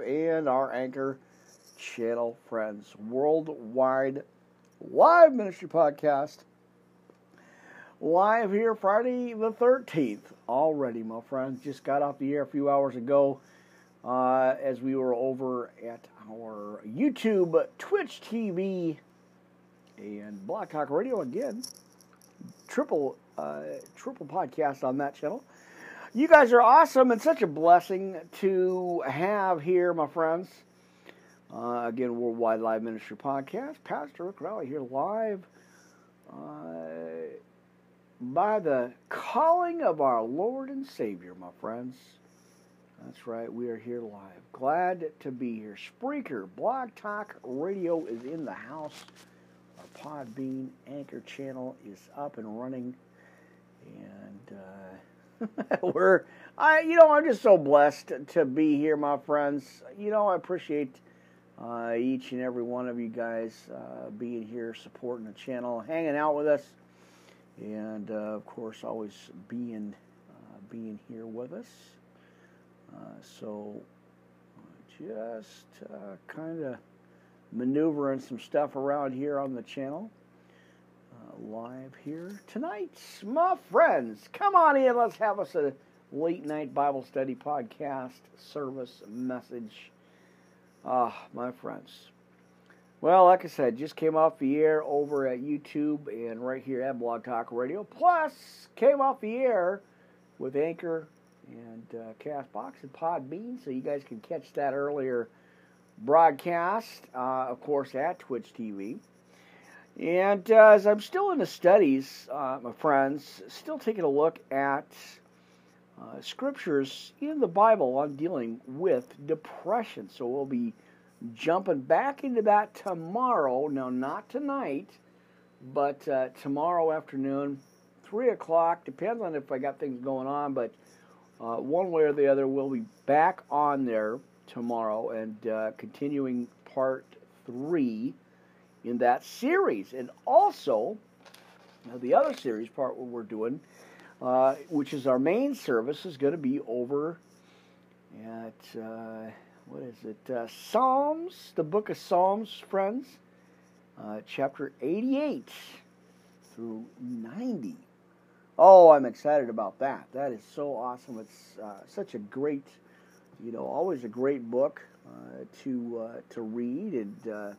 and our anchor channel friends. Worldwide Live Ministry Podcast. Live here Friday the 13th. Already, my friends. Just got off the air a few hours ago uh, as we were over at our YouTube, Twitch TV, and Talk Radio again. Triple, uh, triple podcast on that channel. You guys are awesome and such a blessing to have here, my friends. Uh, again, Worldwide Live Ministry Podcast. Pastor Rick Rowley here live uh, by the calling of our Lord and Savior, my friends. That's right, we are here live. Glad to be here. Spreaker, Blog Talk Radio is in the house. Our Podbean Anchor channel is up and running. And uh, we're, I, you know, I'm just so blessed to be here, my friends. You know, I appreciate uh, each and every one of you guys uh, being here, supporting the channel, hanging out with us, and uh, of course, always being uh, being here with us. Uh, so, just uh, kind of maneuvering some stuff around here on the channel. Live here tonight, my friends. Come on in, let's have us a late night Bible study podcast service message Ah, my friends. Well, like I said, just came off the air over at YouTube and right here at Blog Talk Radio. Plus, came off the air with Anchor and uh, Castbox and Podbean, so you guys can catch that earlier broadcast, uh, of course, at Twitch TV. And uh, as I'm still in the studies, uh, my friends, still taking a look at uh, scriptures in the Bible on dealing with depression. So we'll be jumping back into that tomorrow. Now, not tonight, but uh, tomorrow afternoon, 3 o'clock. Depends on if I got things going on, but uh, one way or the other, we'll be back on there tomorrow and uh, continuing part three in that series. And also, the other series part what we're doing uh, which is our main service, is going to be over at, uh, what is it? Uh, Psalms, the book of Psalms, friends, uh, chapter 88 through 90. Oh, I'm excited about that. That is so awesome. It's uh, such a great, you know, always a great book to to read and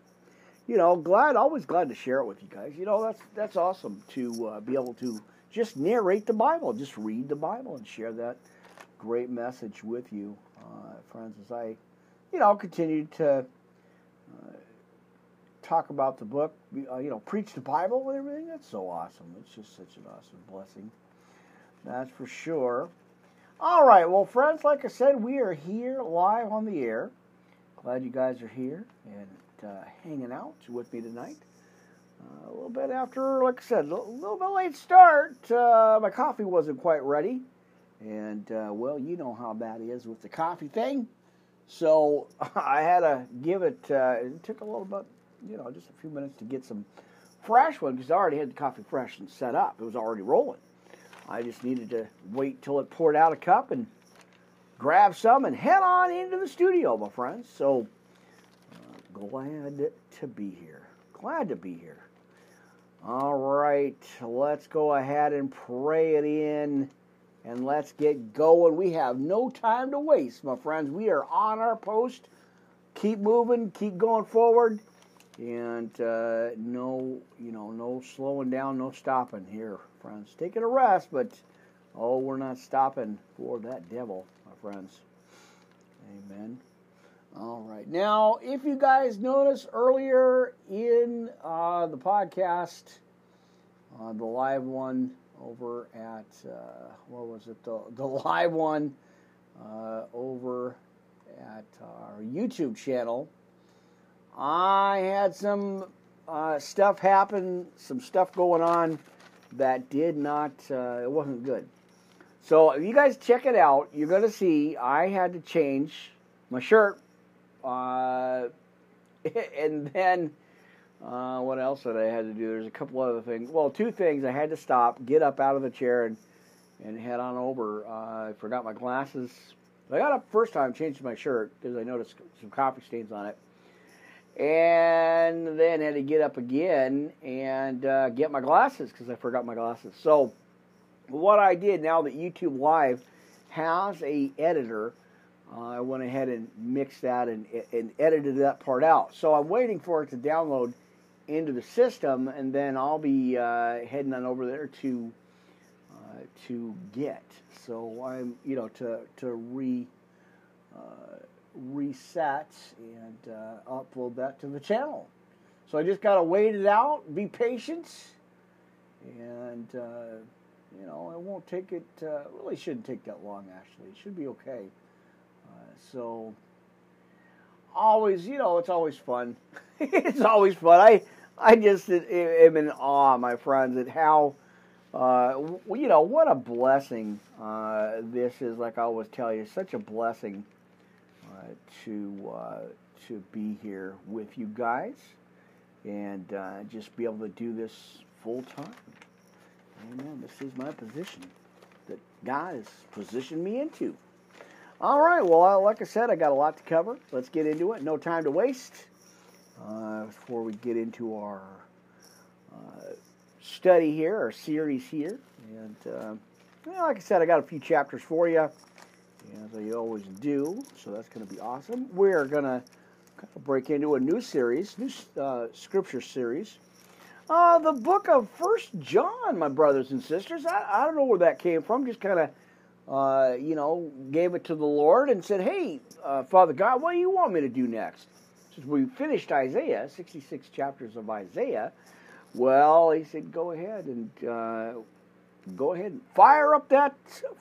you know, glad, always glad to share it with you guys. You know, that's that's awesome to uh, be able to just narrate the Bible, just read the Bible and share that great message with you, uh, friends, as I, you know, continue to uh, talk about the book, uh, you know, preach the Bible and everything. That's so awesome. It's just such an awesome blessing. That's for sure. All right, well, friends, like I said, we are here live on the air. Glad you guys are here and uh, hanging out with me tonight. Uh, a little bit after, like I said, a little bit late start. Uh, my coffee wasn't quite ready. And, uh, well, you know how that is with the coffee thing. So I had to give it, uh, it took a little bit, you know, just a few minutes to get some fresh one because I already had the coffee fresh and set up. It was already rolling. I just needed to wait till it poured out a cup and grab some and head on into the studio, my friends. So glad to be here. Glad to be here. All right, let's go ahead and pray it in and let's get going. We have no time to waste, my friends. We are on our post. Keep moving, keep going forward, and uh, no, you know, no slowing down, no stopping here, friends. Taking a rest, but oh, we're not stopping for that devil, my friends. Amen. All right. Now, if you guys noticed earlier in uh, the podcast, uh, the live one over at, uh, what was it? The, the live one uh, over at our YouTube channel, I had some uh, stuff happen, some stuff going on that did not, uh, it wasn't good. So if you guys check it out, you're going to see I had to change my shirt uh, and then uh, what else did I had to do? There's a couple other things. Well, two things. I had to stop, get up out of the chair, and and head on over. Uh, I forgot my glasses I got up first time, changed my shirt because I noticed some coffee stains on it, and then had to get up again and uh, get my glasses because I forgot my glasses. So what I did now that YouTube Live has a editor, uh, I went ahead and mixed that and, and edited that part out. So I'm waiting for it to download into the system, and then I'll be uh, heading on over there to uh, to get. So I'm, you know, to to re uh, reset and uh, upload that to the channel. So I just gotta wait it out, be patient, and uh, you know, it won't take it. Really, shouldn't take that long. Actually, it should be okay. So always, you know, it's always fun. it's always fun. I I just am in awe, my friends, at how, uh, you know, what a blessing uh, this is. Like I always tell you, such a blessing uh, to uh, to be here with you guys and uh, just be able to do this full time. Amen. This is my position that God has positioned me into. All right. Well, like I said, I got a lot to cover. Let's get into it. No time to waste uh, before we get into our uh, study here, our series here. And uh, well, like I said, I got a few chapters for you, as I always do. So that's going to be awesome. We're going to kind of break into a new series, new uh, scripture series. Uh, the book of First John, my brothers and sisters. I, I don't know where that came from. Just kind of, uh, you know, gave it to the Lord and said, "Hey, uh, Father God, what do you want me to do next?" Since we finished Isaiah, 66 chapters of Isaiah, well, he said, go ahead and uh, go ahead and fire up that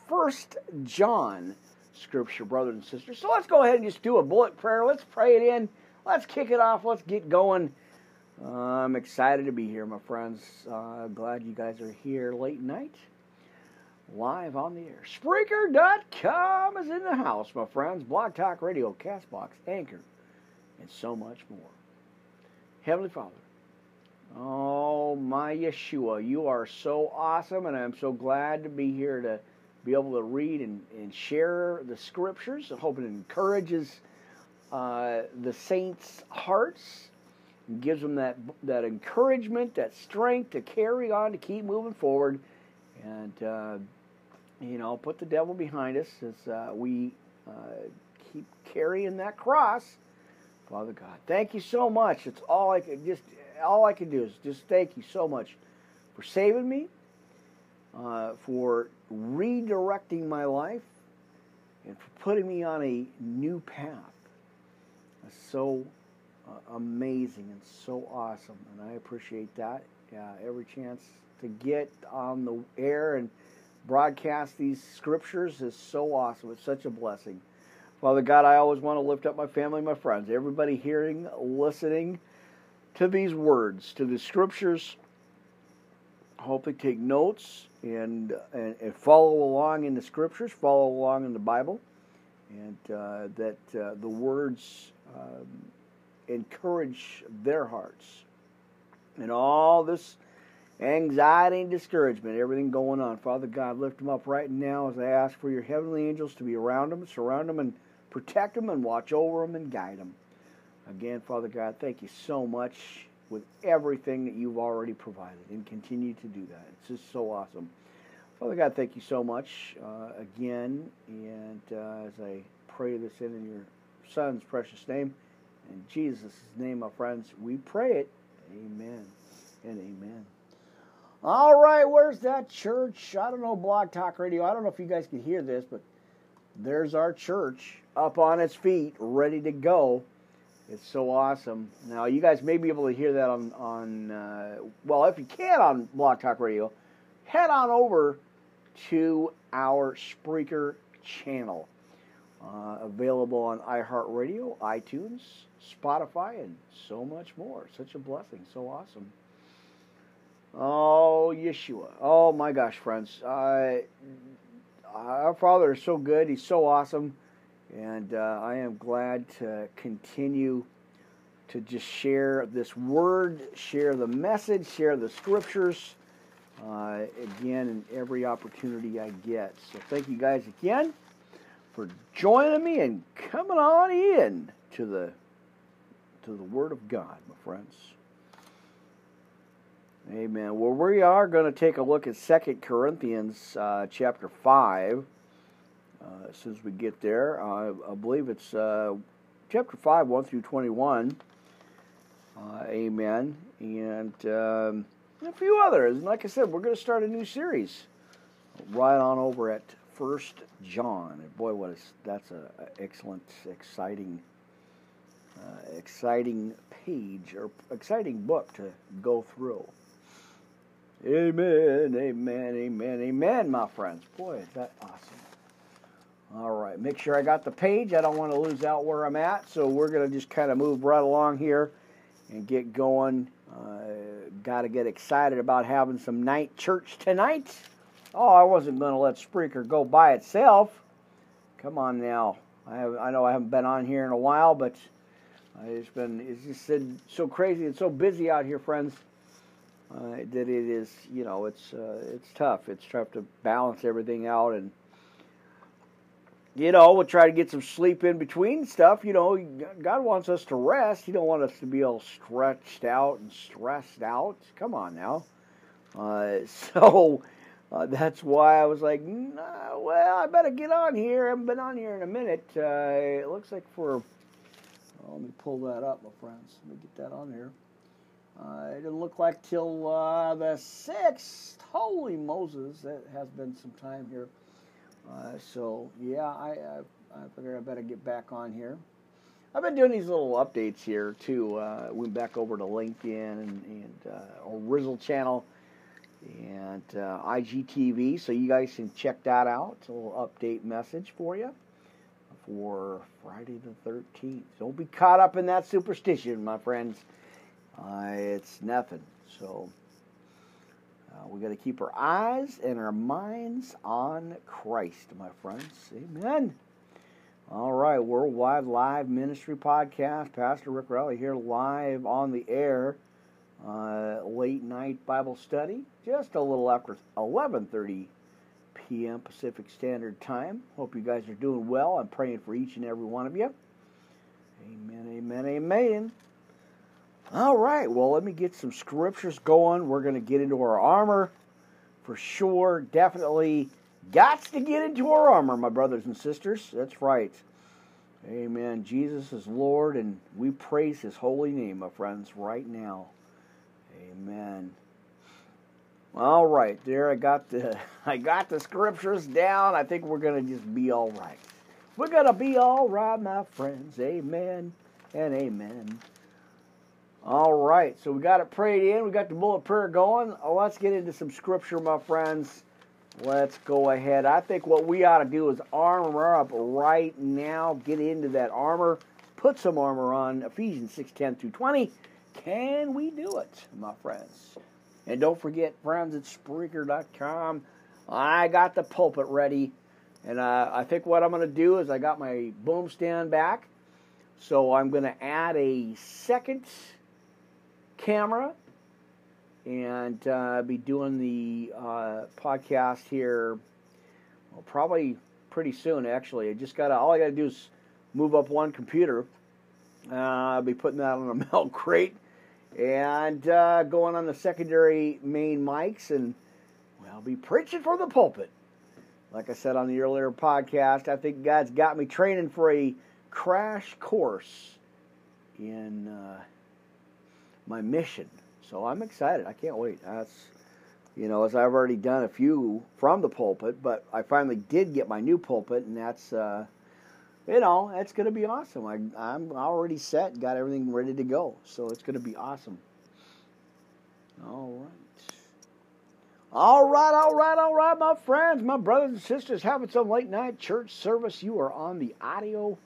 first John scripture, brothers and sisters. So let's go ahead and just do a bullet prayer. Let's pray it in. Let's kick it off. Let's get going. Uh, I'm excited to be here, my friends. Uh, glad you guys are here late night, live on the air. Spreaker.com is in the house, my friends. Blog Talk Radio, Castbox, Anchor, and so much more. Heavenly Father, oh my Yeshua, you are so awesome, and I'm so glad to be here to be able to read and, and share the scriptures. I hope it encourages uh, the saints' hearts and gives them that that encouragement, that strength to carry on, to keep moving forward, and uh, you know, put the devil behind us as uh, we uh, keep carrying that cross Father God, thank you so much. It's all I can just all I can do is just thank you so much for saving me, uh, for redirecting my life, and for putting me on a new path. It's so uh, amazing and so awesome, and I appreciate that. Uh, every chance to get on the air and broadcast these scriptures is so awesome. It's such a blessing. Father God, I always want to lift up my family, my friends, everybody hearing, listening to these words, to the scriptures. I hope they take notes and, and, and follow along in the scriptures, follow along in the Bible, and uh, that uh, the words um, encourage their hearts. And all this anxiety and discouragement, everything going on. Father God, lift them up right now as I ask for your heavenly angels to be around them, surround them, and protect them and watch over them and guide them. Again, Father God, thank you so much with everything that you've already provided and continue to do that. It's just so awesome. Father God, thank you so much uh, again. And uh, as I pray this in, in your Son's precious name, in Jesus' name, my friends, we pray it. Amen and amen. All right, where's that church? I don't know, Blog Talk Radio. I don't know if you guys can hear this, but there's our church up on its feet, ready to go. It's so awesome. Now, you guys may be able to hear that on, on uh, well, if you can on Blog Talk Radio, head on over to our Spreaker channel. Uh, available on iHeartRadio, iTunes, Spotify, and so much more. Such a blessing. So awesome. Oh, Yeshua. Oh, my gosh, friends. Uh, our Father is so good. He's so awesome. And uh, I am glad to continue to just share this word, share the message, share the scriptures uh, again in every opportunity I get. So thank you guys again for joining me and coming on in to the to the Word of God, my friends. Amen. Well, we are going to take a look at Second Corinthians uh, chapter 5 uh, as we get there. Uh, I believe it's uh, chapter 5, 1 through 21. Uh, amen. And um, a few others. And like I said, we're going to start a new series right on over at First John. And boy, what is that's a, a excellent, exciting, uh, exciting page or exciting book to go through. Amen, amen, amen, amen, my friends. Boy, is that awesome. All right, make sure I got the page. I don't want to lose out where I'm at, so we're going to just kind of move right along here and get going. Uh, got to get excited about having some night church tonight. Oh, I wasn't going to let Spreaker go by itself. Come on now. I have, I know I haven't been on here in a while, but it's been it's just been so crazy and so busy out here, friends. Uh, that it is, you know, it's uh, it's tough. It's tough to balance everything out and you know, we'll try to get some sleep in between stuff. You know, God wants us to rest. He don't want us to be all stretched out and stressed out. Come on now. Uh, so uh, that's why I was like, nah, well, I better get on here. I haven't been on here in a minute. Uh, it looks like for, oh, let me pull that up, my friends. Let me get that on here. Uh, it didn't look like till uh, the 6th. Holy Moses, that has been some time here. Uh, so yeah, I, I, I figured I better get back on here. I've been doing these little updates here too. Uh, went back over to LinkedIn and, and uh, Rizzle channel and uh, IGTV, so you guys can check that out. It's a little update message for you for Friday the 13th. Don't be caught up in that superstition, my friends. Uh, it's nothing. So. Uh, we got to keep our eyes and our minds on Christ, my friends. Amen. All right, Worldwide Live Ministry Podcast. Pastor Rick Riley here live on the air. Uh, late night Bible study, just a little after 11:30 p.m. Pacific Standard Time. Hope you guys are doing well. I'm praying for each and every one of you. Amen, amen, amen. All right, well, let me get some scriptures going. We're going to get into our armor for sure. Definitely got to get into our armor, my brothers and sisters. That's right. Amen. Jesus is Lord, and we praise his holy name, my friends, right now. Amen. All right, there I got the I got the scriptures down. I think we're gonna just be all right. We're gonna be all right, my friends. Amen and amen. All right, so we got it prayed in. We got the bullet prayer going. Oh, let's get into some scripture, my friends. Let's go ahead. I think what we ought to do is armor up right now. Get into that armor. Put some armor on. Ephesians 6 10 through 20. Can we do it, my friends? And don't forget, friends, at Spreaker.com. I got the pulpit ready. And uh, I think what I'm going to do is I got my boom stand back. So I'm going to add a second camera and uh, be doing the uh, podcast here well, probably pretty soon actually. I just got all i got to do is move up one computer. Uh, i'll be putting that on a milk crate and uh, going on the secondary main mics and well, i'll be preaching from the pulpit. Like i said on the earlier podcast i think god's got me training for a crash course in uh, my mission. So I'm excited. I can't wait. That's you know, as I've already done a few from the pulpit, but I finally did get my new pulpit, and that's uh, you know, that's going to be awesome. I, I'm already set, got everything ready to go, so it's going to be awesome. All right. All right, all right, all right, my friends, my brothers and sisters, having some late night church service. You are on the audio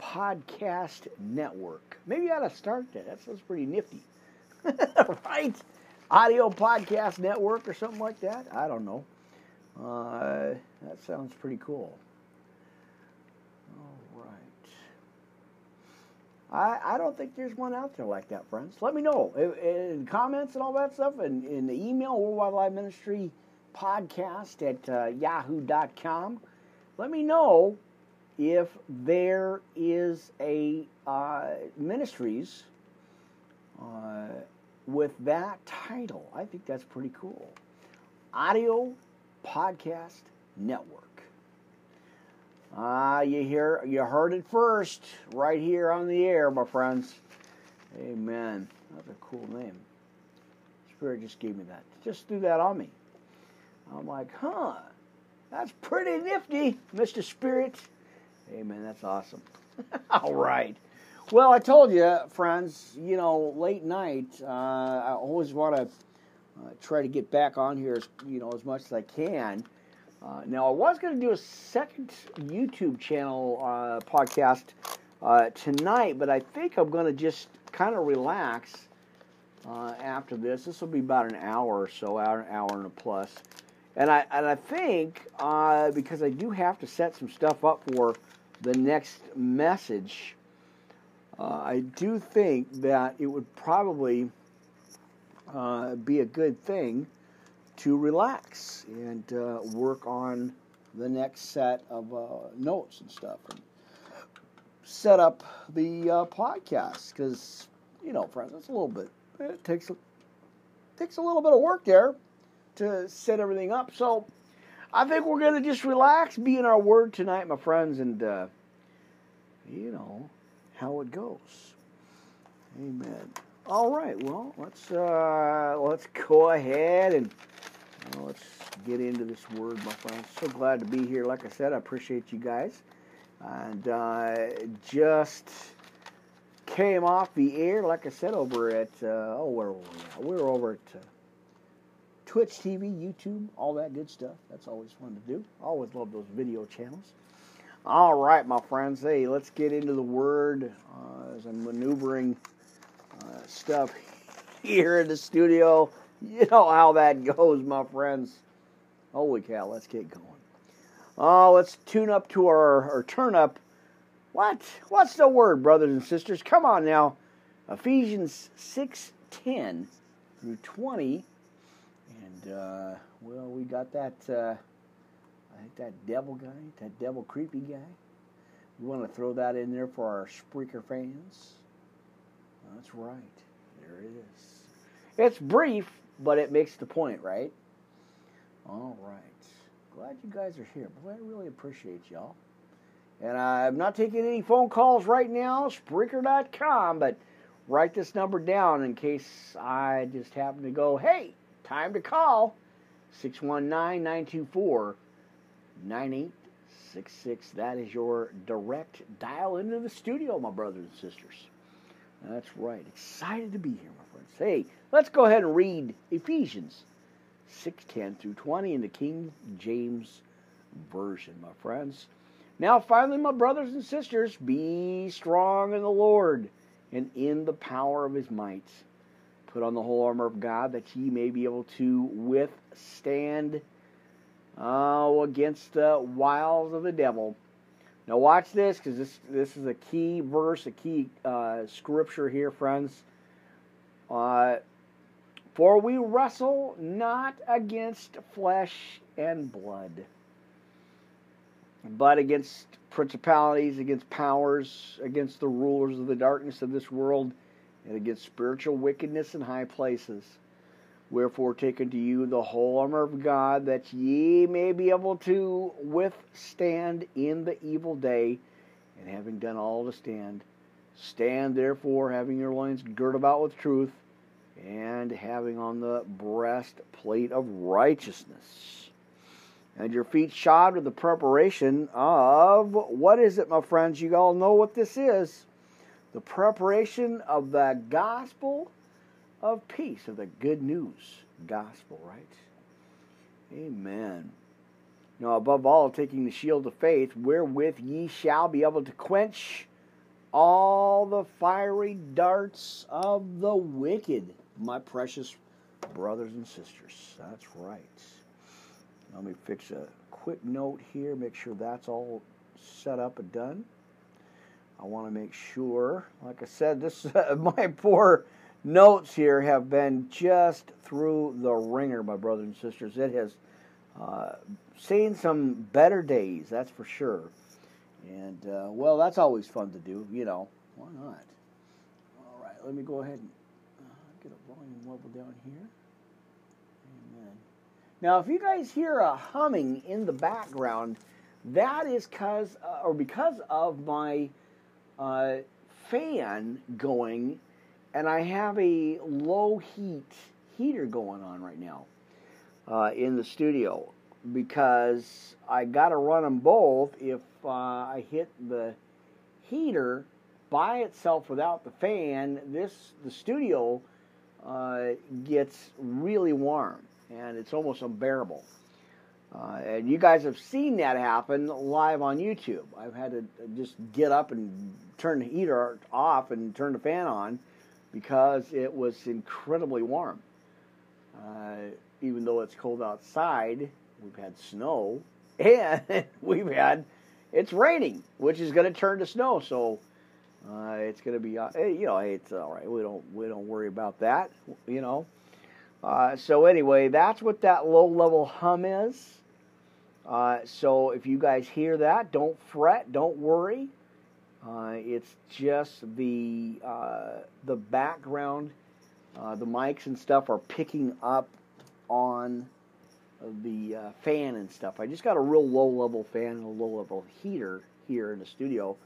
podcast network. Maybe I ought to start that. That sounds pretty nifty. right? Audio Podcast Network or something like that. I don't know. Uh, that sounds pretty cool. All right. I, I don't think there's one out there like that, friends. Let me know in, comments and all that stuff, and in the email, Worldwide Live Ministry podcast at uh, yahoo.com. Let me know if there is a uh, ministries with that title. I think that's pretty cool. Audio Podcast Network. Ah, uh, you hear you heard it first, right here on the air, my friends. Amen. That's a cool name. Spirit just gave me that. Just threw that on me. I'm like, huh, that's pretty nifty, Mr. Spirit. Amen. That's awesome. All right. Well, I told you, friends, you know, late night, uh, I always want to uh, try to get back on here, as, you know, as much as I can. Uh, now, I was going to do a second YouTube channel uh, podcast uh, tonight, but I think I'm going to just kind of relax uh, after this. This will be about an hour or so, an hour and a plus. And I and I think because I do have to set some stuff up for the next message, uh, I do think that it would probably uh, be a good thing to relax and uh, work on the next set of uh, notes and stuff and set up the uh, podcast because you know, friends, it's a little bit it takes a, takes a little bit of work there to set everything up. So I think we're going to just relax, be in our word tonight, my friends, and, uh, you know, how it goes. Amen. All right, well, let's uh, let's go ahead and uh, let's get into this word, my friends. So glad to be here. Like I said, I appreciate you guys, and uh, just came off the air, like I said, over at uh, oh, where were we? At? We were over at uh, Twitch TV, YouTube, all that good stuff. That's always fun to do. Always love those video channels. All right, my friends. Hey, let's get into the word uh, as I'm maneuvering uh, stuff here in the studio. You know how that goes, my friends. Holy cow, let's get going. Oh, let's tune up to our, or turn up what? What's the word, brothers and sisters? Come on now. Ephesians 6 10 through 20. And, uh, well, we got that, uh, that devil guy, that devil creepy guy. We want to throw that in there for our Spreaker fans. That's right. There it is. It's brief, but it makes the point, right? All right. Glad you guys are here. Boy, I really appreciate y'all. And I'm not taking any phone calls right now, Spreaker.com, but write this number down in case I just happen to go, hey, time to call. 619 924 9866. That is your direct dial into the studio, my brothers and sisters. That's right. Excited to be here, my friends. Hey, let's go ahead and read Ephesians 6:10 through 20 in the King James Version, my friends. Now, finally, my brothers and sisters, be strong in the Lord and in the power of his might. Put on the whole armor of God that ye may be able to withstand uh, against the wiles of the devil. Now, watch this because this, this is a key verse, a key uh, scripture here, friends. Uh, For we wrestle not against flesh and blood but against principalities, against powers, against the rulers of the darkness of this world, and against spiritual wickedness in high places. Wherefore, take unto you the whole armor of God, that ye may be able to withstand in the evil day, and having done all to stand, stand therefore, having your loins girt about with truth, and having on the breastplate of righteousness. And your feet shod with the preparation of what is it, my friends? You all know what this is. The preparation of the gospel of peace, of the good news gospel, right? Amen. Now, above all, taking the shield of faith, wherewith ye shall be able to quench all the fiery darts of the wicked, my precious brothers and sisters. That's right. Let me fix a quick note here, make sure that's all set up and done. I want to make sure, like I said, this uh, my poor notes here have been just through the ringer, my brothers and sisters. It has uh, seen some better days, that's for sure. And, uh, well, that's always fun to do, you know. Why not? All right, let me go ahead and uh, get a volume level down here. Amen. Now, if you guys hear a humming in the background, that is cause, uh, or because of my uh, fan going, and I have a low heat heater going on right now uh, in the studio because I got to run them both. If uh, I hit the heater by itself without the fan, this the studio uh, gets really warm and it's almost unbearable. Uh, and you guys have seen that happen live on YouTube. I've had to just get up and turn the heater off and turn the fan on because it was incredibly warm. Uh, even though it's cold outside, we've had snow and we've had it's raining, which is going to turn to snow. So uh, it's going to be, uh, you know, it's all right. We don't we don't worry about that, you know. Uh, so anyway, that's what that low level hum is. Uh, so if you guys hear that, don't fret, don't worry. Uh, it's just the uh, the background, uh, the mics and stuff are picking up on the uh, fan and stuff. I just got a real low level fan and a low level heater here in the studio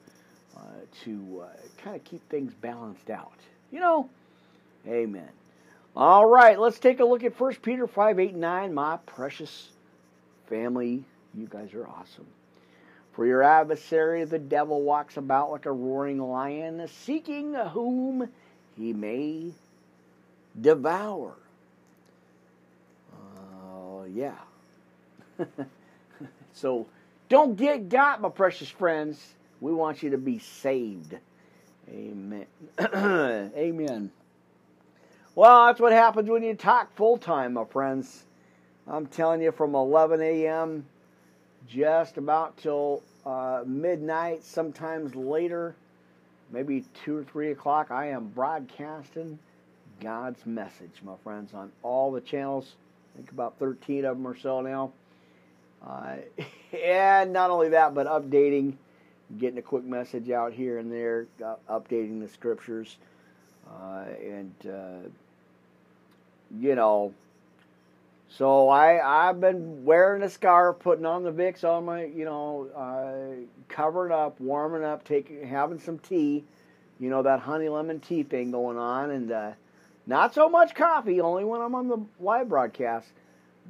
uh, to kind of keep things balanced out. You know, amen. All right, let's take a look at 1 Peter 5 8 9. My precious family, you guys are awesome. For your adversary, the devil, walks about like a roaring lion, seeking whom he may devour. Uh, yeah. so don't get got, my precious friends. We want you to be saved. Amen. Amen. Well, that's what happens when you talk full time, my friends. I'm telling you, from 11 a.m. just about till uh, midnight, sometimes later, maybe 2 or 3 o'clock, I am broadcasting God's message, my friends, on all the channels. I think about 13 of them or so now. Uh, and not only that, but updating, getting a quick message out here and there, uh, updating the scriptures. Uh, and uh, you know. So I I've been wearing a scarf, putting on the Vicks on my you know, uh, covering up, warming up, taking having some tea, you know that honey lemon tea thing going on, and uh, not so much coffee, only when I'm on the live broadcast,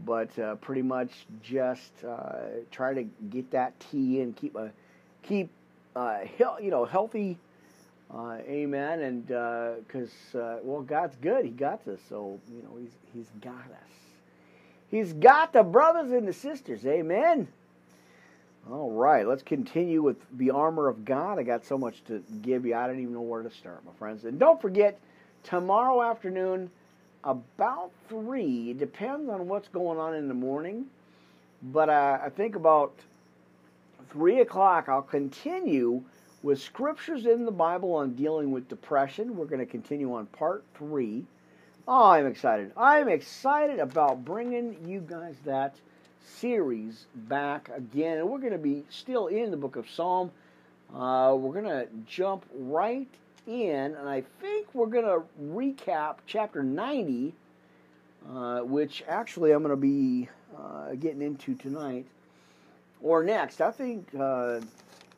but uh, pretty much just uh, try to get that tea and keep a keep uh, you know healthy uh, amen. And because well, God's good; He got us. So you know, He's He's got us. He's got the brothers and the sisters. Amen. All right, let's continue with the armor of God. I got so much to give you. I don't even know where to start, my friends. And don't forget, tomorrow afternoon, about three. Depends on what's going on in the morning, but uh, I think about three o'clock. I'll continue with scriptures in the Bible on dealing with depression. We're going to continue on part three. Oh, I'm excited. I'm excited about bringing you guys that series back again. And we're going to be still in the book of Psalm. Uh, we're going to jump right in, and I think we're going to recap chapter 90, uh, which actually I'm going to be uh, getting into tonight. Or next. I think uh,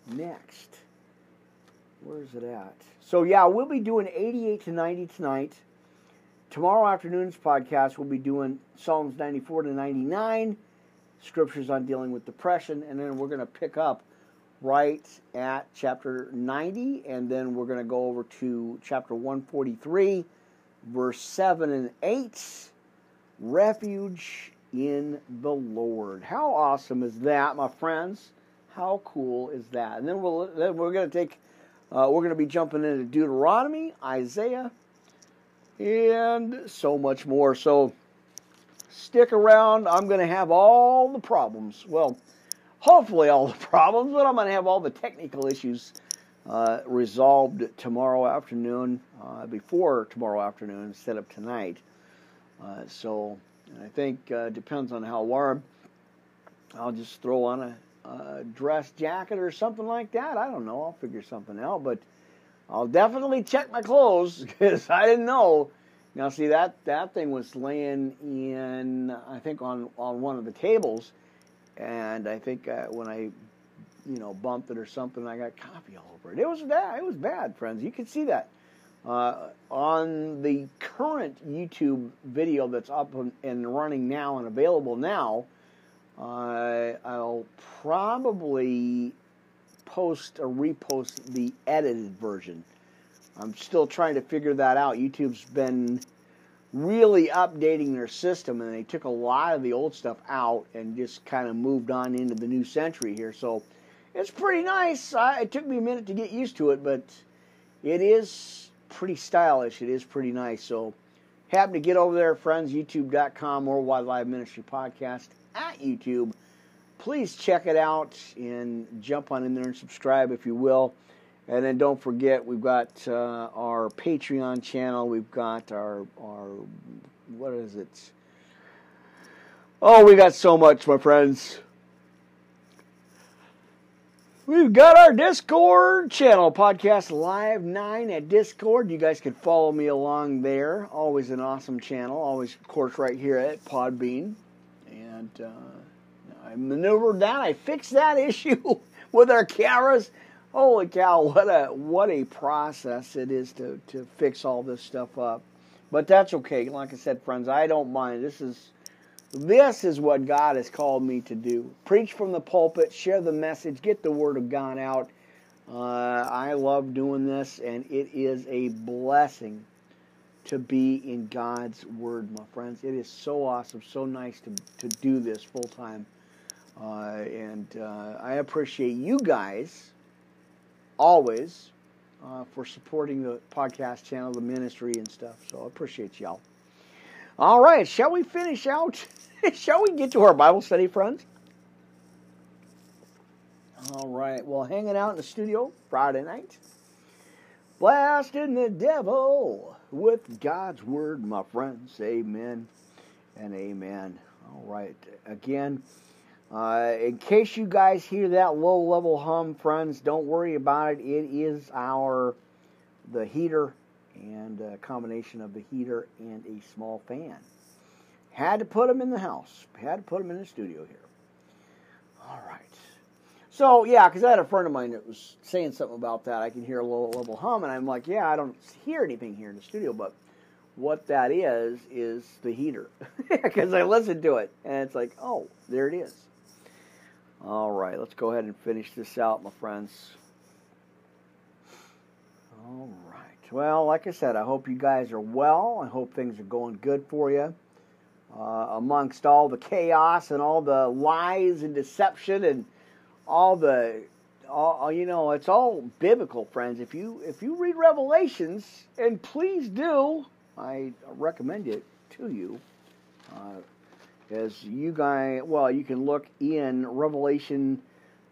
next. Where's it at? So yeah, we'll be doing 88 to 90 tonight. Tomorrow afternoon's podcast, we'll be doing Psalms 94 to 99, scriptures on dealing with depression, and then we're going to pick up right at chapter 90, and then we're going to go over to chapter 143, verse 7 and 8, refuge in the Lord. How awesome is that, my friends? How cool is that? And then we'll then we're going to take uh, we're going to be jumping into Deuteronomy, Isaiah, and so much more. So stick around. I'm going to have all the problems. Well, hopefully all the problems, but I'm going to have all the technical issues uh, resolved tomorrow afternoon, uh, before tomorrow afternoon instead of tonight. Uh, so I think uh, depends on how warm. I'll just throw on a, uh, dress jacket or something like that. I don't know. I'll figure something out, but I'll definitely check my clothes because I didn't know. Now, see that that thing was laying in, I think, on on one of the tables, and I think uh, when I, you know, bumped it or something, I got coffee all over it. It was bad. It was bad, friends. You can see that uh, on the current YouTube video that's up and running now and available now. Uh, I'll probably post or repost the edited version. I'm still trying to figure that out. YouTube's been really updating their system, and they took a lot of the old stuff out and just kind of moved on into the new century here. So it's pretty nice. I, it took me a minute to get used to it, but it is pretty stylish. It is pretty nice. So happen to get over there, friends, youtube.com or Wildlife Ministry Podcast at YouTube. Please check it out and jump on in there and subscribe if you will. And then don't forget, we've got uh, our Patreon channel. We've got our our what is it? Oh, we got so much, my friends. We've got our Discord channel, Podcast Live 9 at Discord. You guys can follow me along there. Always an awesome channel. Always, of course, right here at Podbean. And uh, maneuvered that. I fixed that issue with our cameras. Holy cow, what a what a process it is to, to fix all this stuff up. But that's okay. Like I said, friends, I don't mind. This is this is what God has called me to do. Preach from the pulpit, share the message, get the word of God out. Uh, I love doing this, and it is a blessing to be in God's Word, my friends. It is so awesome, so nice to, to do this full time. Uh, and uh, I appreciate you guys always uh, for supporting the podcast channel, the ministry, and stuff. So I appreciate y'all. All right, shall we finish out? shall we get to our Bible study, friends? All right, well, hanging out in the studio Friday night, blasting the devil with God's word, my friends. Amen and amen. All right, again, uh, in case you guys hear that low level hum, friends, don't worry about it. It is our the heater and a combination of the heater and a small fan. Had to put them in the house. Had to put them in the studio here. All right. So yeah, because I had a friend of mine that was saying something about that. I can hear a low level hum, and I'm like, yeah, I don't hear anything here in the studio, but what that is is the heater because I listened to it, and it's like, oh, there it is. All right, let's go ahead and finish this out, my friends. All right. Well, like I said, I hope you guys are well. I hope things are going good for you. Uh, amongst all the chaos and all the lies and deception and all the all, you know it's all biblical friends if you if you read revelations and please do i recommend it to you uh, as you guys, well, you can look in Revelation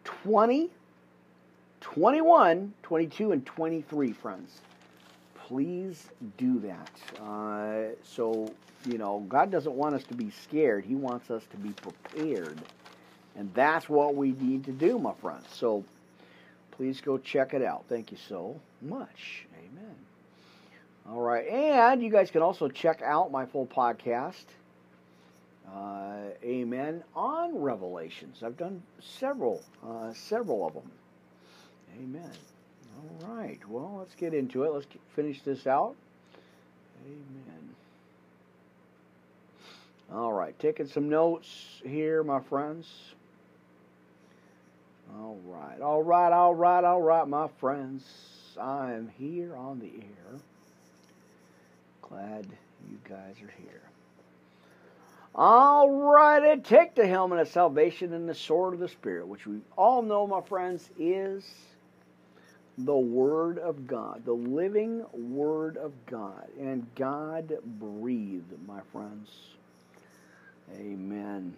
20, 21, 22, and 23, friends. Please do that. Uh, so, you know, God doesn't want us to be scared, He wants us to be prepared. And that's what we need to do, my friends. So, please go check it out. Thank you so much. Amen. All right. And you guys can also check out my full podcast uh, amen, on Revelations. I've done several, uh, several of them. Amen. All right. Well, let's get into it. Let's finish this out. Amen. All right. Taking some notes here, my friends. All right. All right. All right. All right, my friends. I am here on the air. Glad you guys are here. All righty, take the helmet of salvation and the sword of the Spirit, which we all know, my friends, is the Word of God, the living Word of God. And God breathed, my friends. Amen.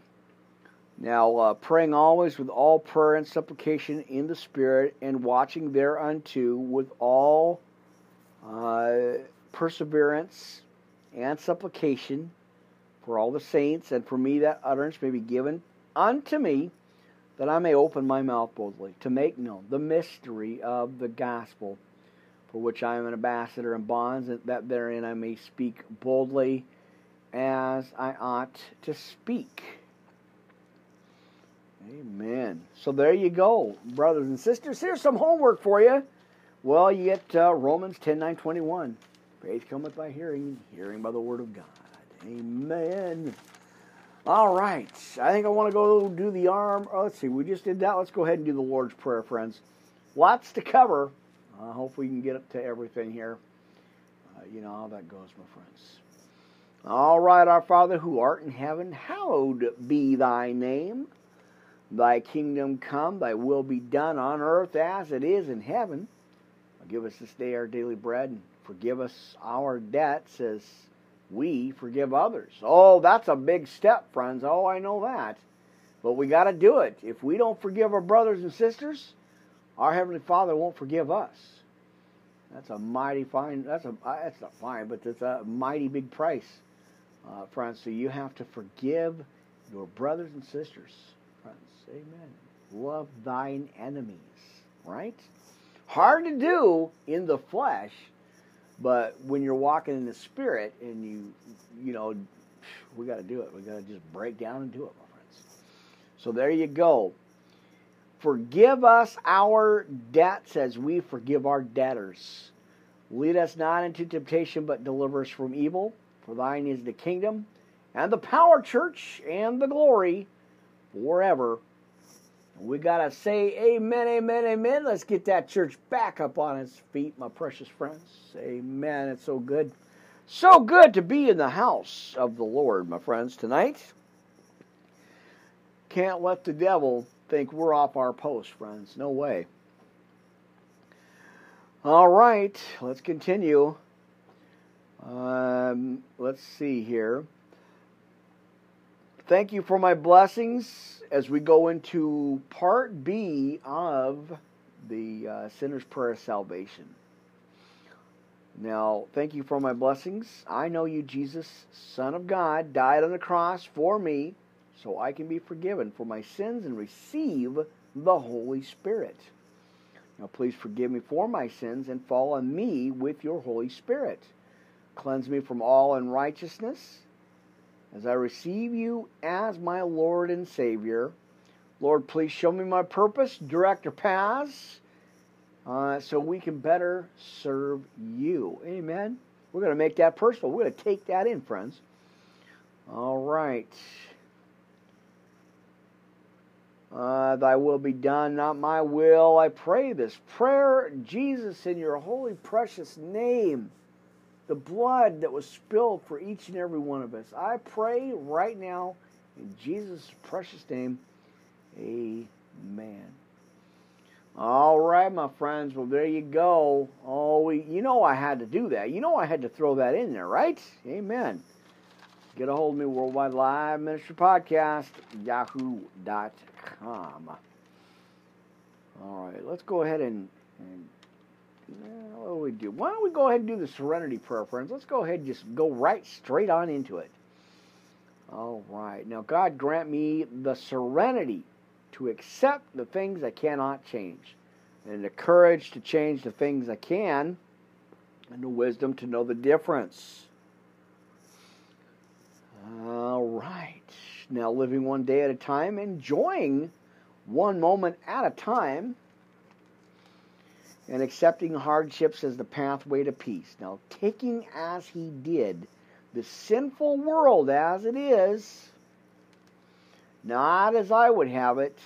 Now, uh, praying always with all prayer and supplication in the Spirit, and watching thereunto with all uh, perseverance and supplication for all the saints, and for me that utterance may be given unto me that I may open my mouth boldly to make known the mystery of the gospel, for which I am an ambassador in bonds, that therein I may speak boldly as I ought to speak. Amen. So there you go, brothers and sisters. Here's some homework for you. Well, you get uh, Romans 10 9 21. Faith cometh by hearing, hearing by the word of God. Amen. All right. I think I want to go do the arm. Oh, let's see. We just did that. Let's go ahead and do the Lord's Prayer, friends. Lots to cover. I uh, hope we can get up to everything here. Uh, you know how that goes, my friends. All right, our Father who art in heaven, hallowed be thy name. Thy kingdom come, thy will be done on earth as it is in heaven. Give us this day our daily bread and forgive us our debts as we forgive others. Oh, that's a big step, friends. Oh, I know that. But we got to do it. If we don't forgive our brothers and sisters, our heavenly Father won't forgive us. That's a mighty fine. That's a. That's not fine, but it's a mighty big price, uh, friends. So you have to forgive your brothers and sisters, friends. Amen. Love thine enemies. Right. Hard to do in the flesh but when you're walking in the spirit and you, you know, we got to do it. We got to just break down and do it, my friends. So there you go. Forgive us our debts as we forgive our debtors. Lead us not into temptation, but deliver us from evil. For thine is the kingdom, and the power, church, and the glory forever. We got to say amen, amen, amen. Let's get that church back up on its feet, my precious friends. Amen. It's so good. So good to be in the house of the Lord, my friends, tonight. Can't let the devil think we're off our post, friends. No way. All right, let's continue. Um, let's see here. Thank you for my blessings as we go into part B of the uh, Sinner's Prayer of Salvation. Now, thank you for my blessings. I know you, Jesus, Son of God, died on the cross for me so I can be forgiven for my sins and receive the Holy Spirit. Now, please forgive me for my sins and fall on me with your Holy Spirit. Cleanse me from all unrighteousness as I receive you as my Lord and Savior. Lord, please show me my purpose, direct our paths, uh, so we can better serve you. Amen. We're going to make that personal. We're going to take that in, friends. All right. Uh, thy will be done, not my will. I pray this prayer, Jesus, in your holy, precious name the blood that was spilled for each and every one of us. I pray right now in Jesus' precious name, amen. All right, my friends. Well, there you go. Oh, we, you know I had to do that. You know I had to throw that in there, right? Amen. Get a hold of me, Worldwide Live Ministry Podcast, yahoo.com. All right, let's go ahead and, and what do we do? Why don't we go ahead and do the serenity prayer, friends? Let's go ahead and just go right straight on into it. All right. Now, God grant me the serenity to accept the things I cannot change, and the courage to change the things I can, and the wisdom to know the difference. All right. Now, living one day at a time, enjoying one moment at a time and accepting hardships as the pathway to peace. Now, taking as he did the sinful world as it is, not as I would have it,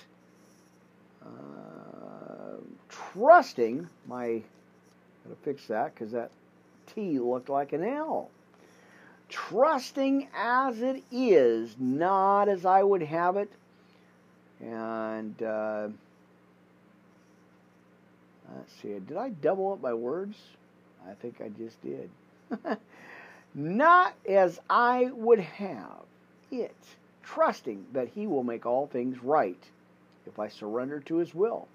uh, trusting my, gotta fix that because that T looked like an L. Trusting as it is, not as I would have it, and uh, Let's see. Did I double up my words? I think I just did. Not as I would have it, trusting that He will make all things right if I surrender to His will.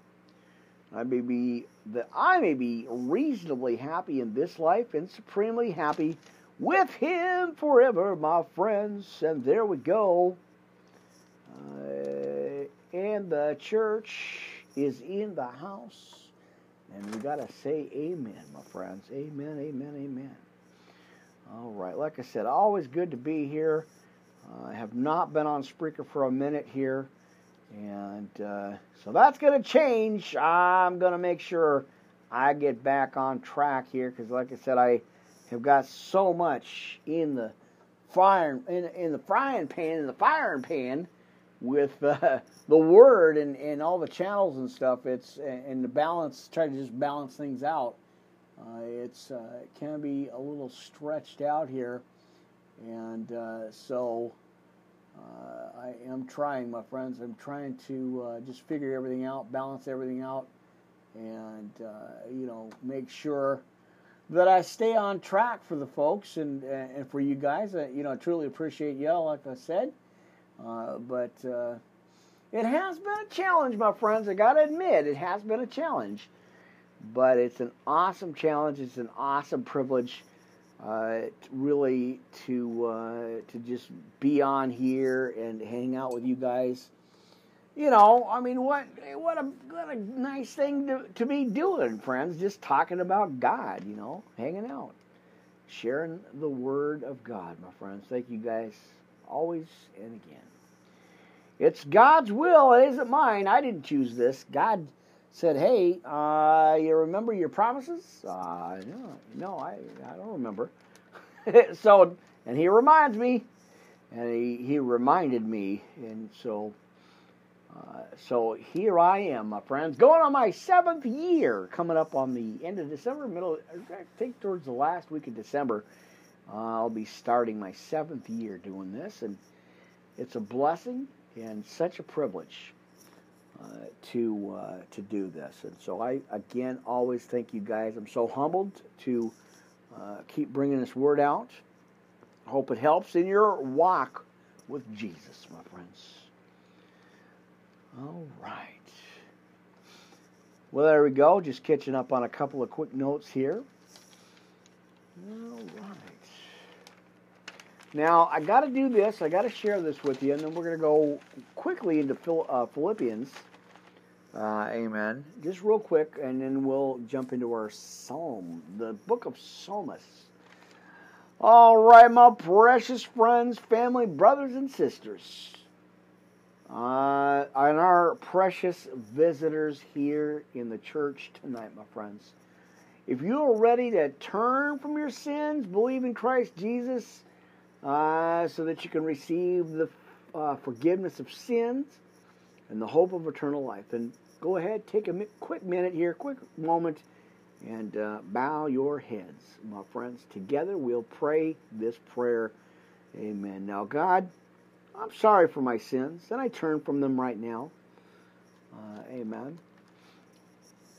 I may be that I may be reasonably happy in this life and supremely happy with Him forever, my friends. And there we go. Uh, and the church is in the house. And we got to say amen, my friends. Amen, amen, amen. All right, like I said, always good to be here. Uh, I have not been on Spreaker for a minute here. And uh, so that's going to change. I'm going to make sure I get back on track here because, like I said, I have got so much in the fire in, in the frying pan in the firing pan with uh, the word and, and all the channels and stuff. It's and the balance. Try to just balance things out. Uh, it's uh, it can be a little stretched out here, and uh, so uh, I am trying, my friends. I'm trying to uh, just figure everything out, balance everything out, and you know make sure that I stay on track for the folks and and for you guys. you know, I truly appreciate y'all, like I said. Uh, but uh, it has been a challenge, my friends. I got to admit, it has been a challenge. But it's an awesome challenge. It's an awesome privilege, uh, really, to uh, to just be on here and hang out with you guys. You know, I mean, what what a what a nice thing to to be doing, friends. Just talking about God. You know, hanging out, sharing the Word of God, my friends. Thank you guys always and again. It's God's will, it isn't mine. I didn't choose this. God said, "Hey, uh, you remember your promises?" Uh, no, no, I, I don't remember. so, and he reminds me, and he, he reminded me, and so, uh, so here I am, my friends, going on my seventh year, coming up on the end of December, middle, I think towards the last week of December. Uh, I'll be starting my seventh year doing this, and it's a blessing and such a privilege uh, to uh, to do this. And so I again always thank you guys. I'm so humbled to uh, keep bringing this word out. Hope it helps in your walk with Jesus, my friends. All right. Well, there we go. Just catching up on a couple of quick notes here. All right. Now, I got to do this. I got to share this with you, and then we're going to go quickly into uh, Philippians. Uh, amen. Just real quick, and then we'll jump into our psalm, the book of Psalmists. All right, my precious friends, family, brothers, and sisters, uh, and our precious visitors here in the church tonight, my friends. If you are ready to turn from your sins, believe in Christ Jesus, uh, so that you can receive the uh, forgiveness of sins and the hope of eternal life. And go ahead, take a mi- quick minute here, quick moment, and uh, bow your heads, my friends. Together we'll pray this prayer. Amen. Now, God, I'm sorry for my sins, and I turn from them right now. Uh, amen.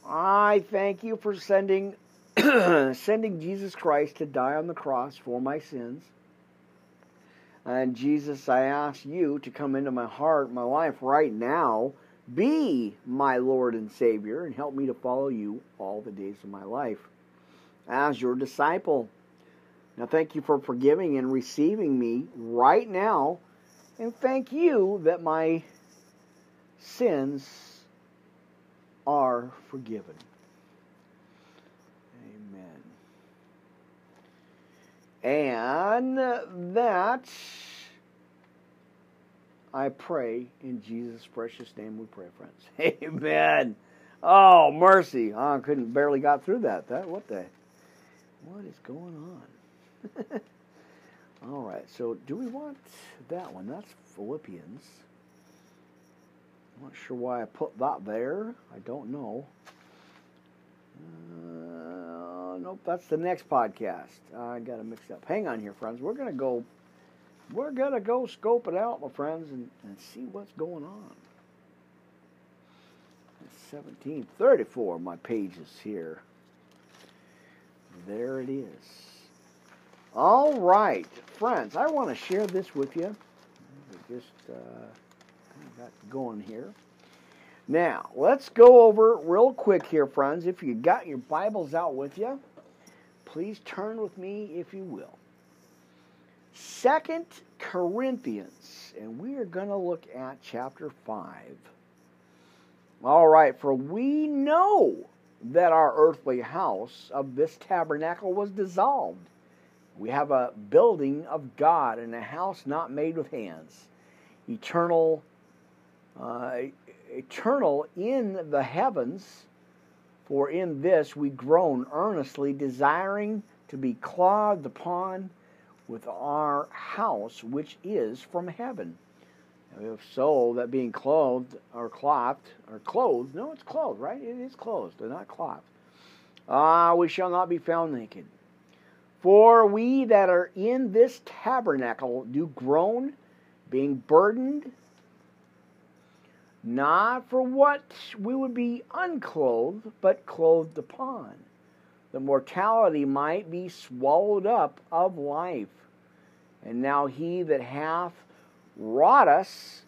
I thank you for sending sending Jesus Christ to die on the cross for my sins. And Jesus, I ask you to come into my heart, my life right now. Be my Lord and Savior and help me to follow you all the days of my life as your disciple. Now, thank you for forgiving and receiving me right now. And thank you that my sins are forgiven. And that I pray in Jesus' precious name we pray, friends. Amen. Oh, mercy. Oh, I couldn't barely got through that. That what the what is going on? All right, so do we want that one? That's Philippians. I'm not sure why I put that there. I don't know. Uh, nope, that's the next podcast. I got to mix up. Hang on here, friends. We're gonna go. We're gonna go scope it out, my friends, and, and see what's going on. 1734, my pages here. There it is. All right, friends, I want to share this with you. We Just uh, got going here. Now, let's go over real quick here, friends. If you got your Bibles out with you, Please turn with me, if you will. Second Corinthians, and we are going to look at chapter 5. All right, for we know that our earthly house of this tabernacle was dissolved. We have a building of God and a house not made with hands, eternal, uh, eternal in the heavens. For in this we groan earnestly, desiring to be clothed upon with our house which is from heaven. If so, that being clothed or clothed or clothed, no, it's clothed, right? It is clothed, they're not clothed. Ah, we shall not be found naked. For we that are in this tabernacle do groan, being burdened, not for what we would be unclothed, but clothed upon. The mortality might be swallowed up of life. And now he that hath wrought us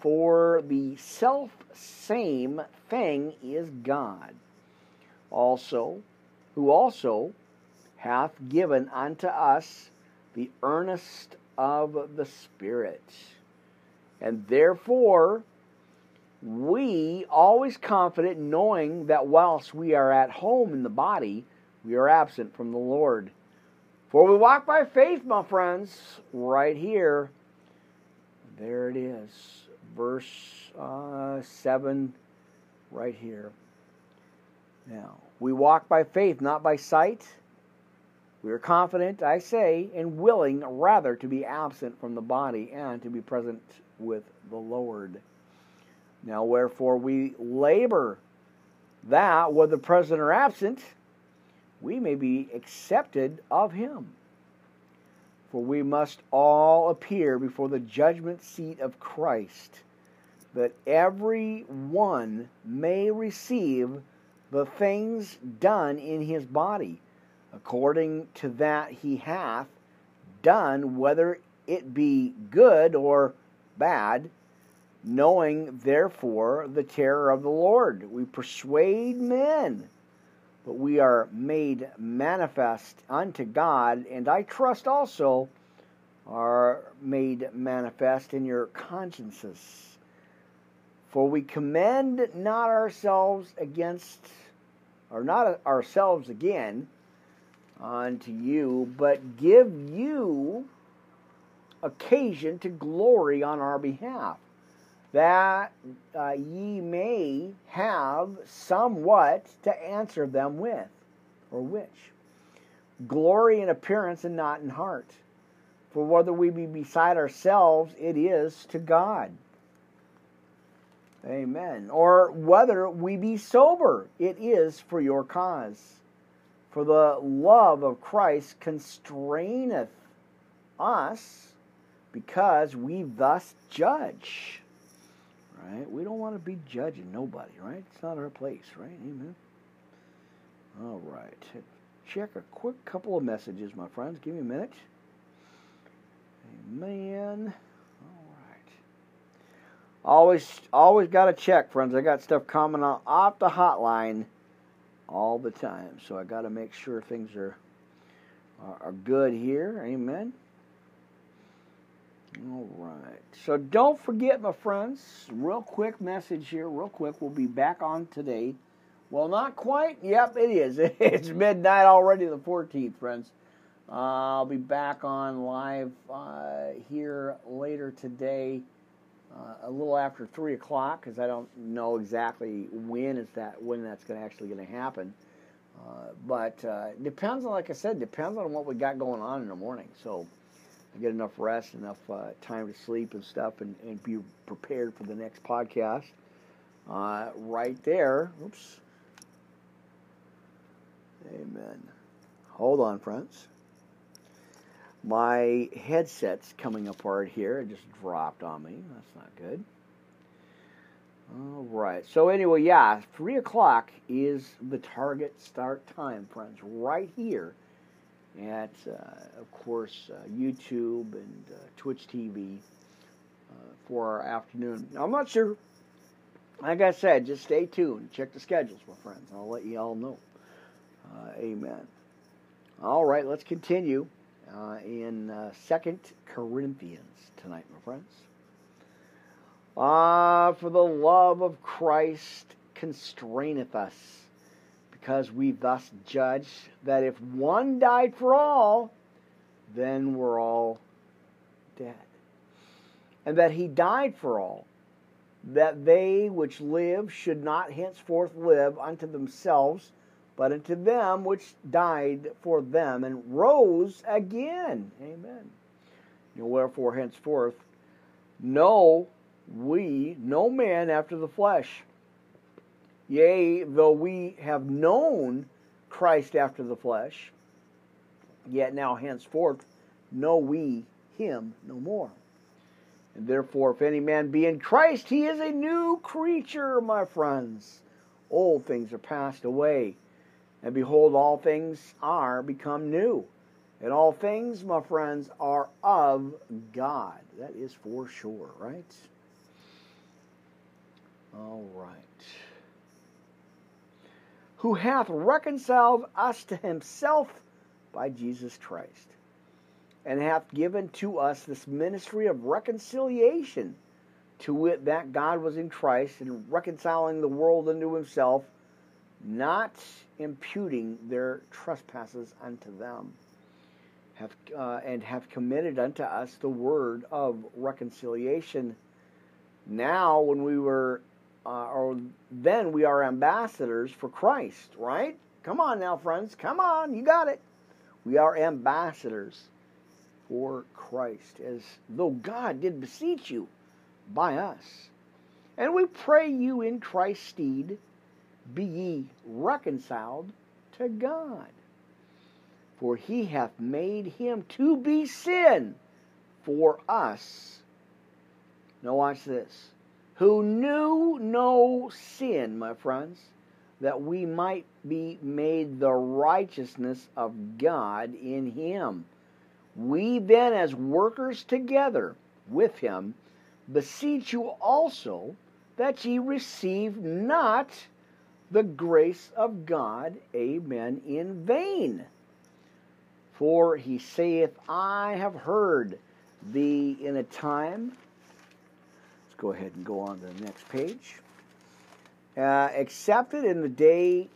for the self same thing is God. Also, who also hath given unto us the earnest of the Spirit. And therefore, we always confident knowing that whilst we are at home in the body, we are absent from the Lord. For we walk by faith, my friends, right here there it is. Verse uh, 7, right here. Now, we walk by faith, not by sight. We are confident, I say, and willing rather to be absent from the body and to be present with the Lord. Now, wherefore we labor that, whether present or absent, we may be accepted of Him. For we must all appear before the judgment seat of Christ, that every one may receive the things done in his body, according to that he hath done, whether it be good or bad, knowing therefore the terror of the Lord. We persuade men but we are made manifest unto God, and I trust also are made manifest in your consciences. For we commend not ourselves against, or not ourselves again unto you, but give you occasion to glory on our behalf that uh, ye may have somewhat to answer them with, or which. Glory in appearance and not in heart. For whether we be beside ourselves, it is to God. Amen. Or whether we be sober, it is for your cause. For the love of Christ constraineth us, because we thus judge right? We don't want to be judging nobody, right? It's not our place, right? Amen. All right. Check a quick couple of messages, my friends. Give me a minute. Amen. All right. Always, always got to check, friends. I got stuff coming off the hotline all the time, so I got to make sure things are, are are good here. Amen. All right. So don't forget, my friends, real quick message here, real quick. We'll be back on today. Well, not quite. Yep, it is. It's midnight already, the 14th, friends. Uh, I'll be back on live uh, here later today, uh, a little after three o'clock, because I don't know exactly when is that when that's going actually going to happen. Uh, but uh, depends on, like I said, depends on what we got going on in the morning. So. Get enough rest, enough uh, time to sleep and stuff, and, and be prepared for the next podcast. Uh, right there. Oops. Amen. Hold on, friends. My headset's coming apart here. It just dropped on me. That's not good. All right. So anyway, yeah, three o'clock is the target start time, friends. Right here at, uh, of course, uh, YouTube and uh, Twitch TV for our afternoon. Now, I'm not sure. Like I said, just stay tuned. Check the schedules, my friends. I'll let you all know. amen. All right, let's continue uh, in Second Corinthians tonight, my friends. Ah, for the love of Christ constraineth us, because we thus judge that if one died for all, then we're all dead. And that he died for all, that they which live should not henceforth live unto themselves, but unto them which died for them and rose again. Amen. wherefore henceforth, know we no man after the flesh. Yea, though we have known Christ after the flesh, yet now henceforth know we him no more. And therefore, if any man be in Christ, he is a new creature, my friends. Old things are passed away, and behold, all things are become new. And all things, my friends, are of God. That is for sure, right? All right. Who hath reconciled us to himself by Jesus Christ, and hath given to us this ministry of reconciliation, to wit, that God was in Christ and reconciling the world unto himself, not imputing their trespasses unto them. Have, uh, and have committed unto us the word of reconciliation. Now, when we were uh, or then we are ambassadors for Christ, right? Come on now, friends. Come on. You got it. We are ambassadors for Christ, as though God did beseech you by us. And we pray you in Christ's stead, be ye reconciled to God. For he hath made him to be sin for us. Now, watch this who knew no sin, my friends, that we might be made the righteousness of God in him. We then, as workers together with him, beseech you also that ye receive not the grace of God, amen, in vain. For he saith, I have heard thee in a time Let's go ahead and go on to the next page. Uh, accepted in the day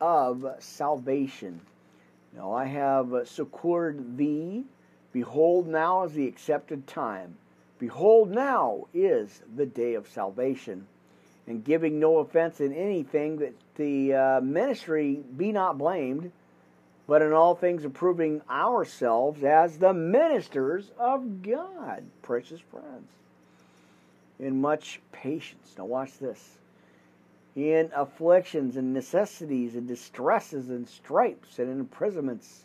of salvation. Now I have secured thee. Behold, now is the accepted time. Behold, now is the day of salvation. And giving no offense in anything, that the uh, ministry be not blamed, but in all things approving ourselves as the ministers of God, precious friends in much patience. Now, watch this. In afflictions and necessities and distresses and stripes and imprisonments,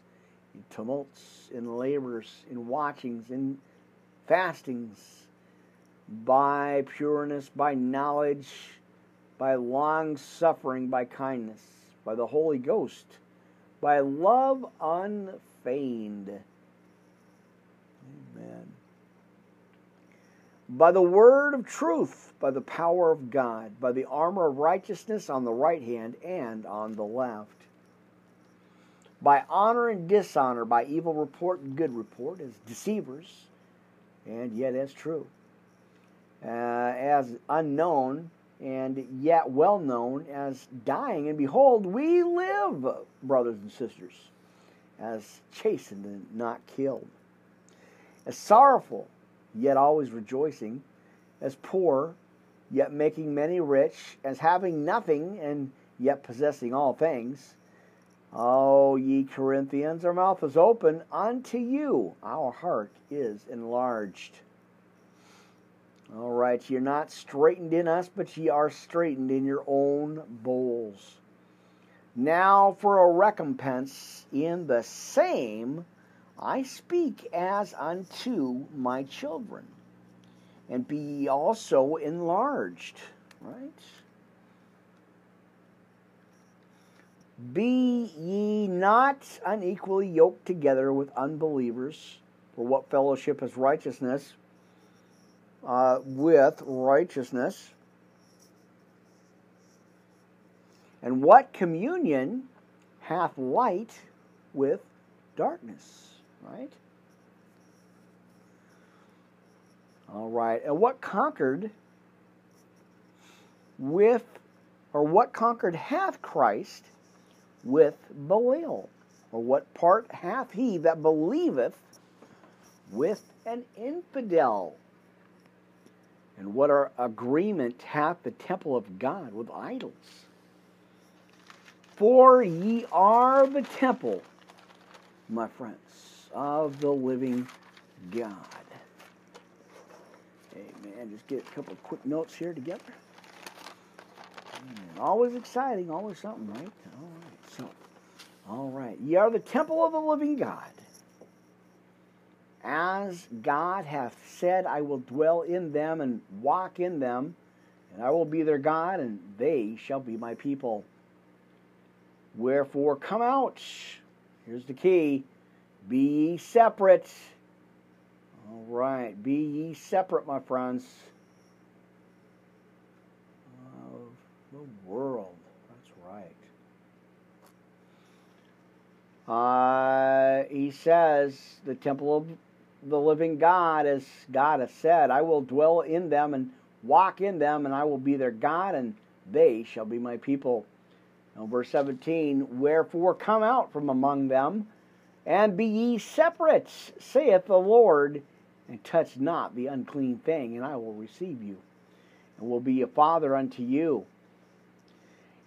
in tumults, in labors, in watchings, in fastings, by pureness, by knowledge, by long suffering, by kindness, by the Holy Ghost, by love unfeigned. Amen by the word of truth, by the power of God, by the armor of righteousness on the right hand and on the left, by honor and dishonor, by evil report and good report, as deceivers, and yet as true, uh, as unknown and yet well known, as dying, and behold, we live, brothers and sisters, as chastened and not killed, as sorrowful yet always rejoicing, as poor, yet making many rich, as having nothing, and yet possessing all things. O ye Corinthians, our mouth is open unto you, our heart is enlarged. All right, you're not straitened in us, but ye are straitened in your own bowls. Now for a recompense in the same I speak as unto my children, and be ye also enlarged. Right? Be ye not unequally yoked together with unbelievers, for what fellowship is righteousness uh, with righteousness? And what communion hath light with darkness? Right? All right. And what conquered with, or what conquered hath Christ with Belial? Or what part hath he that believeth with an infidel? And what our agreement hath the temple of God with idols? For ye are the temple, my friends, of the living God. Amen. Just get a couple of quick notes here together. Amen. Always exciting, always something, right? All right. So, all right. Ye are the temple of the living God. As God hath said, I will dwell in them and walk in them, and I will be their God, and they shall be my people. Wherefore, come out. Here's the key be ye separate. All right, be ye separate, my friends, of the world. That's right. Uh, he says, the temple of the living God, as God has said, I will dwell in them and walk in them, and I will be their God, and they shall be my people. Now, verse 17, Wherefore come out from among them, and be ye separate, saith the Lord, and touch not the unclean thing, and I will receive you, and will be a father unto you.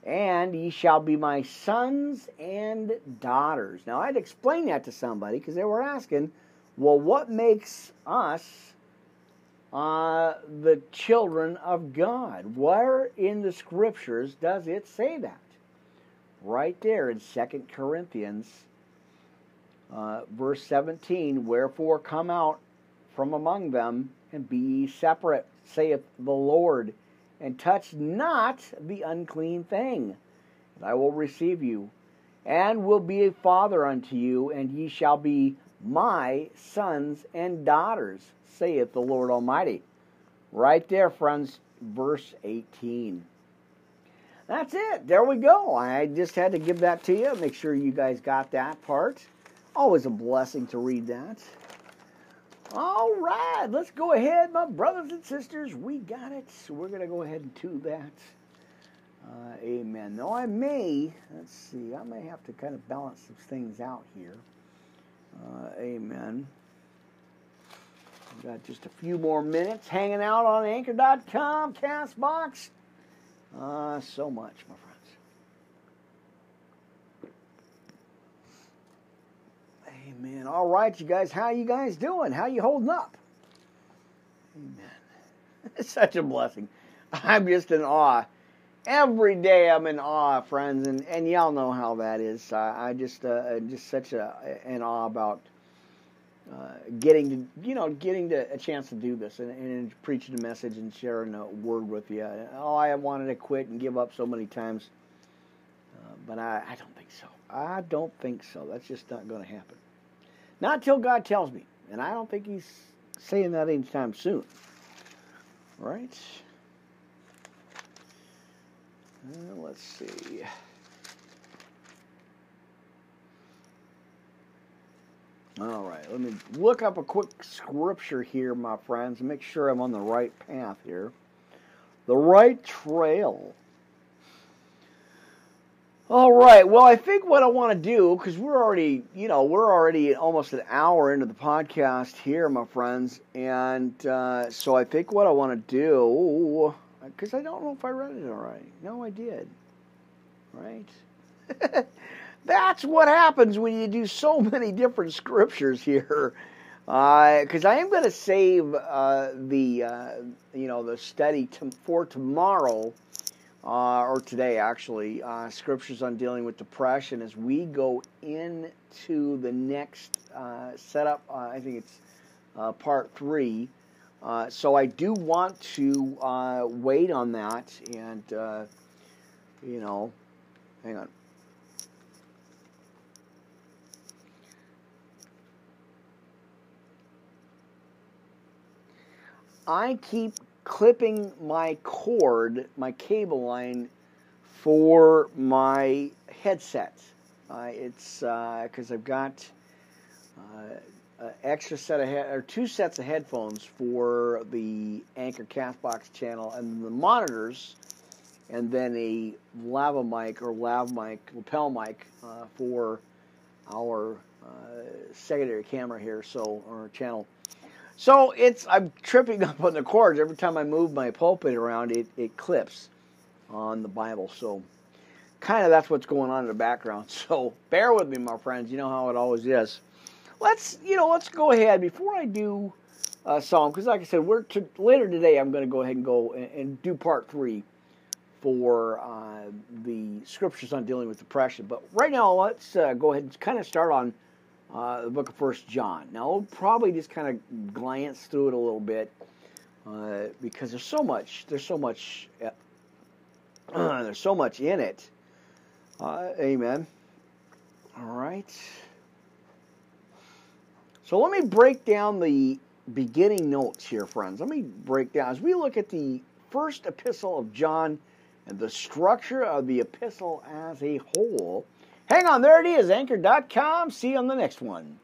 And ye shall be my sons and daughters. Now, I'd explain that to somebody because they were asking, well, what makes us uh, the children of God? Where in the scriptures does it say that? Right there in Second Corinthians, uh, verse 17 Wherefore come out from among them and be ye separate, saith the Lord, and touch not the unclean thing, and I will receive you, and will be a father unto you, and ye shall be my sons and daughters, saith the Lord Almighty. Right there, friends, verse 18. That's it. There we go. I just had to give that to you. Make sure you guys got that part. Always a blessing to read that. All right, let's go ahead, my brothers and sisters. We got it. So we're going to go ahead and do that. Uh, amen. Now, I may, let's see, I may have to kind of balance some things out here. Uh, amen. We've got just a few more minutes hanging out on anchor.com, Castbox. Uh, so much, my friends. Amen. All right, you guys, how you guys doing? How you holding up? Amen. It's such a blessing. I'm just in awe. Every day I'm in awe, friends, and, and y'all know how that is. I, I just uh, just such a an awe about uh, getting to you know getting to a chance to do this and, and preaching a message and sharing a word with you. Oh, I wanted to quit and give up so many times, uh, but I, I don't think so. I don't think so. That's just not going to happen. Not till God tells me, and I don't think He's saying that anytime soon. Right? Uh, let's see. All right, let me look up a quick scripture here, my friends, and make sure I'm on the right path here. The right trail. All right, well, I think what I want to do, because we're already, you know, we're already almost an hour into the podcast here, my friends, and uh, so I think what I want to do, because I don't know if I read it all right. No, I did. Right? That's what happens when you do so many different scriptures here. Because uh, I am going to save uh, the uh, you know the study to, for tomorrow uh, or today actually uh, scriptures on dealing with depression as we go into the next uh, setup. I think it's part three. so I do want to wait on that and you know, hang on. I keep clipping my cord, my cable line for my headset. Uh, it's because uh, I've got uh, extra set of head or two sets of headphones for the Anchor Castbox channel, and the monitors and then a lava mic or lav mic, lapel mic uh, for our uh, secondary camera here, so our channel. So it's I'm tripping up on the cords every time I move my pulpit around. It it clips on the Bible, so kind of that's what's going on in the background. So bear with me, my friends. You know how it always is. Let's you know let's go ahead before I do uh, Psalm because like I said, we're to, later today. I'm going to go ahead and go and, and do part three for uh, the scriptures on dealing with depression. But right now, let's uh, go ahead and kind of start on uh, the book of First John. Now, we'll probably just kind of glance through it a little bit uh, because there's so much. There's so much. there's so much in it. Uh, amen. All right. So let me break down the beginning notes here, friends. Let me break down as we look at the first epistle of John and the structure of the epistle as a whole. Hang on, there it is, anchor.com. See you on the next one.